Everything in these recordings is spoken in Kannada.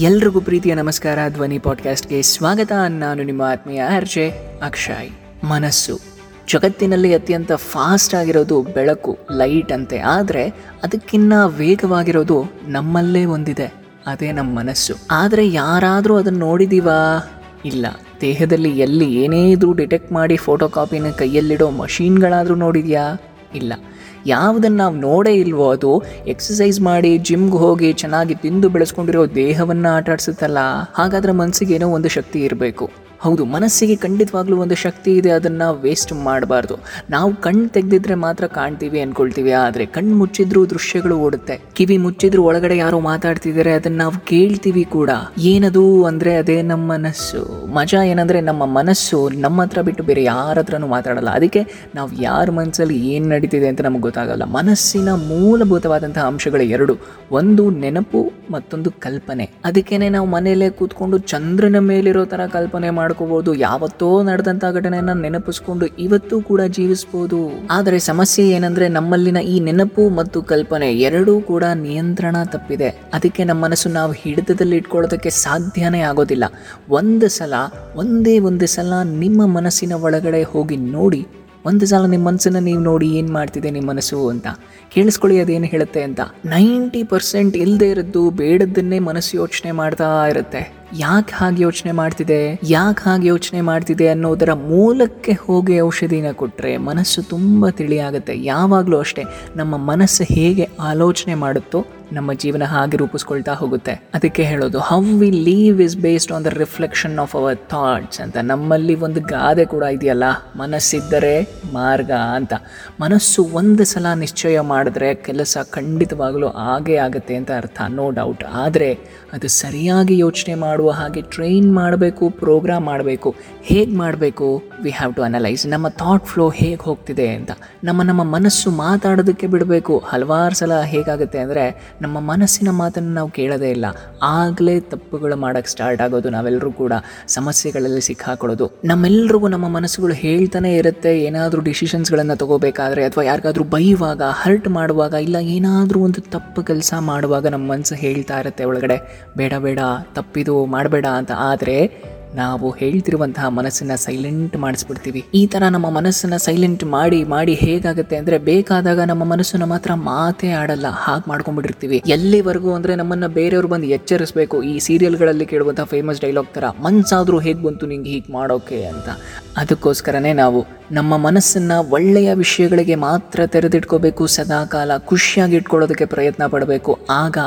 ಎಲ್ರಿಗೂ ಪ್ರೀತಿಯ ನಮಸ್ಕಾರ. ಧ್ವನಿ ಪಾಡ್ಕಾಸ್ಟ್ಗೆ ಸ್ವಾಗತ. ನಾನು ನಿಮ್ಮ ಆತ್ಮೀಯ ಅರ್ಜೆ ಅಕ್ಷಯ್. ಮನಸ್ಸು. ಜಗತ್ತಿನಲ್ಲಿ ಅತ್ಯಂತ ಫಾಸ್ಟ್ ಆಗಿರೋದು ಬೆಳಕು, ಲೈಟ್ ಅಂತೆ. ಆದರೆ ಅದಕ್ಕಿನ್ನ ವೇಗವಾಗಿರೋದು ನಮ್ಮಲ್ಲೇ ಒಂದಿದೆ. ಅದೇ ನಮ್ಮ ಮನಸ್ಸು. ಆದರೆ ಯಾರಾದರೂ ಅದನ್ನು ನೋಡಿದೀವಾ? ಇಲ್ಲ. ದೇಹದಲ್ಲಿ ಎಲ್ಲಿ ಏನೇ ಇದ್ರೂ ಡಿಟೆಕ್ಟ್ ಮಾಡಿ ಫೋಟೋ ಕಾಪಿನ ಕೈಯಲ್ಲಿಡೋ ಮಷೀನ್ಗಳಾದರೂ ನೋಡಿದ್ಯಾ? ಇಲ್ಲ. ಯಾವುದನ್ನು ನಾವು ನೋಡೇ ಇಲ್ವೋ ಅದು ಎಕ್ಸಸೈಸ್ ಮಾಡಿ ಜಿಮ್ಗೆ ಹೋಗಿ ಚೆನ್ನಾಗಿ ತಿಂದು ಬೆಳೆಸ್ಕೊಂಡಿರೋ ದೇಹವನ್ನು ಆಟಾಡಿಸುತ್ತಲ್ಲ? ಹಾಗಾದ್ರೆ ಮನಸ್ಸಿಗೆ ಏನೋ ಒಂದು ಶಕ್ತಿ ಇರಬೇಕು. ಹೌದು, ಮನಸ್ಸಿಗೆ ಖಂಡಿತವಾಗ್ಲೂ ಒಂದು ಶಕ್ತಿ ಇದೆ, ಅದನ್ನು ವೇಸ್ಟ್ ಮಾಡಬಾರ್ದು. ನಾವು ಕಣ್ಣು ತೆಗೆದಿದ್ರೆ ಮಾತ್ರ ಕಾಣ್ತೀವಿ ಅಂದ್ಕೊಳ್ತೀವಿ ಆದರೆ ಕಣ್ಣು ಮುಚ್ಚಿದ್ರೂ ದೃಶ್ಯಗಳು ಓಡುತ್ತೆ. ಕಿವಿ ಮುಚ್ಚಿದ್ರೂ ಒಳಗಡೆ ಯಾರೋ ಮಾತಾಡ್ತಿದ್ದಾರೆ, ಅದನ್ನು ನಾವು ಕೇಳ್ತೀವಿ ಕೂಡ. ಏನದು ಅಂದರೆ ಅದೇ ನಮ್ಮ ಮನಸ್ಸು. ಮಜಾ ಏನಂದರೆ ನಮ್ಮ ಮನಸ್ಸು ನಮ್ಮ ಹತ್ರ ಬಿಟ್ಟು ಬೇರೆ ಯಾರ ಹತ್ರನೂ ಮಾತಾಡಲ್ಲ. ಅದಕ್ಕೆ ನಾವು ಯಾರ ಮನಸ್ಸಲ್ಲಿ ಏನು ನಡೀತಿದೆ ಅಂತ ನಮಗೆ ಗೊತ್ತಾಗಲ್ಲ. ಮನಸ್ಸಿನ ಮೂಲಭೂತವಾದಂತಹ ಅಂಶಗಳು ಎರಡು. ಒಂದು ನೆನಪು, ಮತ್ತೊಂದು ಕಲ್ಪನೆ. ಅದಕ್ಕೇನೆ ನಾವು ಮನೆಯಲ್ಲೇ ಕೂತ್ಕೊಂಡು ಚಂದ್ರನ ಮೇಲಿರೋ ಥರ ಕಲ್ಪನೆ ಮಾಡ್ಕೋಬಹುದು ಯಾವತ್ತೋ ನಡೆದಂತ ಘಟನೆಯನ್ನ ನೆನಪಿಸ್ಕೊಂಡು ಇವತ್ತು ಕೂಡ ಜೀವಿಸಬಹುದು ಆದರೆ ಸಮಸ್ಯೆ ಏನಂದ್ರೆ ನಮ್ಮಲ್ಲಿನ ಈ ನೆನಪು ಮತ್ತು ಕಲ್ಪನೆ ಎರಡೂ ಕೂಡ ನಿಯಂತ್ರಣ ತಪ್ಪಿದೆ. ಅದಕ್ಕೆ ನಮ್ಮ ಮನಸ್ಸು ನಾವು ಹಿಡಿತದಲ್ಲಿ ಇಟ್ಕೊಳ್ಳೋದಕ್ಕೆ ಸಾಧ್ಯನೇ ಆಗೋದಿಲ್ಲ. ಒಂದು ಸಲ, ಒಂದೇ ಒಂದು ಸಲ ನಿಮ್ಮ ಮನಸ್ಸಿನ ಒಳಗಡೆ ಹೋಗಿ ನೋಡಿ, ಒಂದು ಸಲ ನಿಮ್ಮ ಮನಸ್ಸನ್ನು ನೀವು ನೋಡಿ ಏನು ಮಾಡ್ತಿದೆ ನಿಮ್ಮ ಮನಸ್ಸು ಅಂತ. ಕೇಳಿಸ್ಕೊಳ್ಳಿ ಅದೇನು ಹೇಳುತ್ತೆ ಅಂತ. ನೈಂಟಿ ಪರ್ಸೆಂಟ್ ಇಲ್ಲದೆ ಇರೋದು ಬೇಡದ್ದನ್ನೇ ಮನಸ್ಸು ಯೋಚನೆ ಮಾಡ್ತಾ ಇರುತ್ತೆ. ಯಾಕೆ ಹಾಗೆ ಯೋಚನೆ ಮಾಡ್ತಿದೆ? ಯಾಕೆ ಹಾಗೆ ಯೋಚನೆ ಮಾಡ್ತಿದೆ ಅನ್ನೋದರ ಮೂಲಕ್ಕೆ ಹೋಗಿ ಔಷಧಿನ ಕೊಟ್ಟರೆ ಮನಸ್ಸು ತುಂಬ ತಿಳಿಯಾಗುತ್ತೆ. ಯಾವಾಗಲೂ ಅಷ್ಟೇ, ನಮ್ಮ ಮನಸ್ಸು ಹೇಗೆ ಆಲೋಚನೆ ಮಾಡುತ್ತೋ ನಮ್ಮ ಜೀವನ ಹಾಗೆ ರೂಪಿಸ್ಕೊಳ್ತಾ ಹೋಗುತ್ತೆ. ಅದಕ್ಕೆ ಹೇಳೋದು how we live is based on the reflection of our thoughts ಅಂತ. ನಮ್ಮಲ್ಲಿ ಒಂದು ಗಾದೆ ಕೂಡ ಇದೆಯಲ್ಲ, ಮನಸ್ಸಿದ್ದರೆ ಮಾರ್ಗ ಅಂತ. ಮನಸ್ಸು ಒಂದು ಸಲ ನಿಶ್ಚಯ ಮಾಡಿದ್ರೆ ಕೆಲಸ ಖಂಡಿತವಾಗಲೂ ಆಗೇ ಆಗುತ್ತೆ ಅಂತ ಅರ್ಥ ನೋ ಡೌಟ್ ಆದರೆ ಅದು ಸರಿಯಾಗಿ ಯೋಚನೆ ಮಾಡುವ ಹಾಗೆ ಟ್ರೈನ್ ಮಾಡಬೇಕು ಪ್ರೋಗ್ರಾಮ್ ಮಾಡಬೇಕು, ಹೇಗೆ ಮಾಡಬೇಕು? ವಿ ಹ್ಯಾವ್ ಟು ಅನಲೈಸ್ ನಮ್ಮ ಥಾಟ್ ಫ್ಲೋ ಹೇಗೆ ಹೋಗ್ತಿದೆ ಅಂತ. ನಮ್ಮ ನಮ್ಮ ಮನಸ್ಸು ಮಾತಾಡೋದಕ್ಕೆ ಬಿಡಬೇಕು. ಹಲವಾರು ಸಲ ಹೇಗಾಗುತ್ತೆ ಅಂದರೆ ನಮ್ಮ ಮನಸ್ಸಿನ ಮಾತನ್ನು ನಾವು ಕೇಳೋದೇ ಇಲ್ಲ. ಆಗಲೇ ತಪ್ಪುಗಳು ಮಾಡೋಕ್ಕೆ ಸ್ಟಾರ್ಟ್ ಆಗೋದು ನಾವೆಲ್ಲರೂ ಕೂಡ ಸಮಸ್ಯೆಗಳಲ್ಲಿ ಸಿಕ್ಕಾಕೊಳ್ಳೋದು. ನಮ್ಮೆಲ್ರಿಗೂ ನಮ್ಮ ಮನಸ್ಸುಗಳು ಹೇಳ್ತಾನೆ ಇರುತ್ತೆ, ಏನಾದರೂ ಡಿಸಿಷನ್ಸ್ಗಳನ್ನು ತಗೋಬೇಕಾದ್ರೆ ಅಥವಾ ಯಾರಿಗಾದ್ರೂ ಬೈಯುವಾಗ ಹರ್ಟ್ ಮಾಡುವಾಗ, ಇಲ್ಲ ಏನಾದರೂ ಒಂದು ತಪ್ಪು ಕೆಲಸ ಮಾಡುವಾಗ ನಮ್ಮ ಮನಸ್ಸು ಹೇಳ್ತಾ ಇರುತ್ತೆ ಒಳಗಡೆ. ಬೇಡ ಬೇಡ, ತಪ್ಪಿದು ಮಾಡಬೇಡ ಅಂತ. ಆದರೆ ನಾವು ಹೇಳ್ತಿರುವಂತಹ ಮನಸ್ಸನ್ನ ಸೈಲೆಂಟ್ ಮಾಡಿಸ್ಬಿಡ್ತೀವಿ. ಈ ತರ ನಮ್ಮ ಮನಸ್ಸನ್ನ ಸೈಲೆಂಟ್ ಮಾಡಿ ಮಾಡಿ ಹೇಗಾಗುತ್ತೆ ಅಂದ್ರೆ ಬೇಕಾದಾಗ ನಮ್ಮ ಮನಸ್ಸನ್ನ ಮಾತ್ರ ಮಾತೇ ಆಡಲ್ಲ, ಹಾಗೆ ಮಾಡ್ಕೊಂಡ್ಬಿಟ್ಟಿರ್ತೀವಿ. ಎಲ್ಲಿವರೆಗೂ ಅಂದ್ರೆ ನಮ್ಮನ್ನ ಬೇರೆಯವ್ರು ಬಂದು ಎಚ್ಚರಿಸಬೇಕು. ಈ ಸೀರಿಯಲ್ಗಳಲ್ಲಿ ಕೇಳುವಂತಹ ಫೇಮಸ್ ಡೈಲಾಗ್ ತರ, ಮನ್ಸಾದ್ರೂ ಹೇಗೆ ಬಂತು ನಿಂಗೆ ಹೀಗೆ ಮಾಡೋಕೆ ಅಂತ. ಅದಕ್ಕೋಸ್ಕರನೇ ನಾವು ನಮ್ಮ ಮನಸ್ಸನ್ನು ಒಳ್ಳೆಯ ವಿಷಯಗಳಿಗೆ ಮಾತ್ರ ತೆರೆದಿಟ್ಕೋಬೇಕು, ಸದಾಕಾಲ ಖುಷಿಯಾಗಿ ಇಟ್ಕೊಳ್ಳೋದಕ್ಕೆ ಪ್ರಯತ್ನ ಪಡಬೇಕು. ಆಗ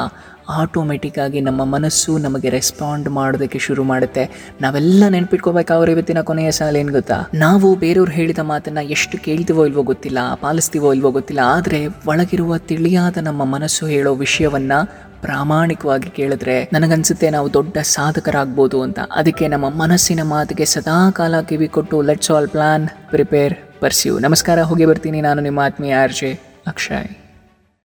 ಆಟೋಮೆಟಿಕ್ ಆಗಿ ನಮ್ಮ ಮನಸ್ಸು ನಮಗೆ ರೆಸ್ಪಾಂಡ್ ಮಾಡೋದಕ್ಕೆ ಶುರು ಮಾಡುತ್ತೆ. ನಾವೆಲ್ಲ ನೆನ್ಪಿಟ್ಕೋಬೇಕಾದ್ರೆ ಇವತ್ತಿನ ಕೊನೆಯ ಸಾಲ ಏನು ಗೊತ್ತಾ? ನಾವು ಬೇರೆಯವ್ರು ಹೇಳಿದ ಮಾತನ್ನು ಎಷ್ಟು ಕೇಳ್ತೀವೋ ಇಲ್ವೋ ಗೊತ್ತಿಲ್ಲ, ಪಾಲಿಸ್ತೀವೋ ಇಲ್ವೋ ಗೊತ್ತಿಲ್ಲ, ಆದರೆ ಒಳಗಿರುವ ತಿಳಿಯಾದ ನಮ್ಮ ಮನಸ್ಸು ಹೇಳೋ ವಿಷಯವನ್ನು ಪ್ರಾಮಾಣಿಕವಾಗಿ ಕೇಳಿದ್ರೆ ನನಗನ್ಸುತ್ತೆ ನಾವು ದೊಡ್ಡ ಸಾಧಕರಾಗ್ಬೋದು ಅಂತ. ಅದಕ್ಕೆ ನಮ್ಮ ಮನಸ್ಸಿನ ಮಾತಿಗೆ ಸದಾ ಕಾಲ ಕಿವಿ ಕೊಟ್ಟು let's all plan prepare pursue ನಮಸ್ಕಾರ, ಹೋಗಿ ಬರ್ತೀನಿ ನಾನು ನಿಮ್ಮ ಆತ್ಮೀಯ ಆರ್ಜೆ ಅಕ್ಷಯ್.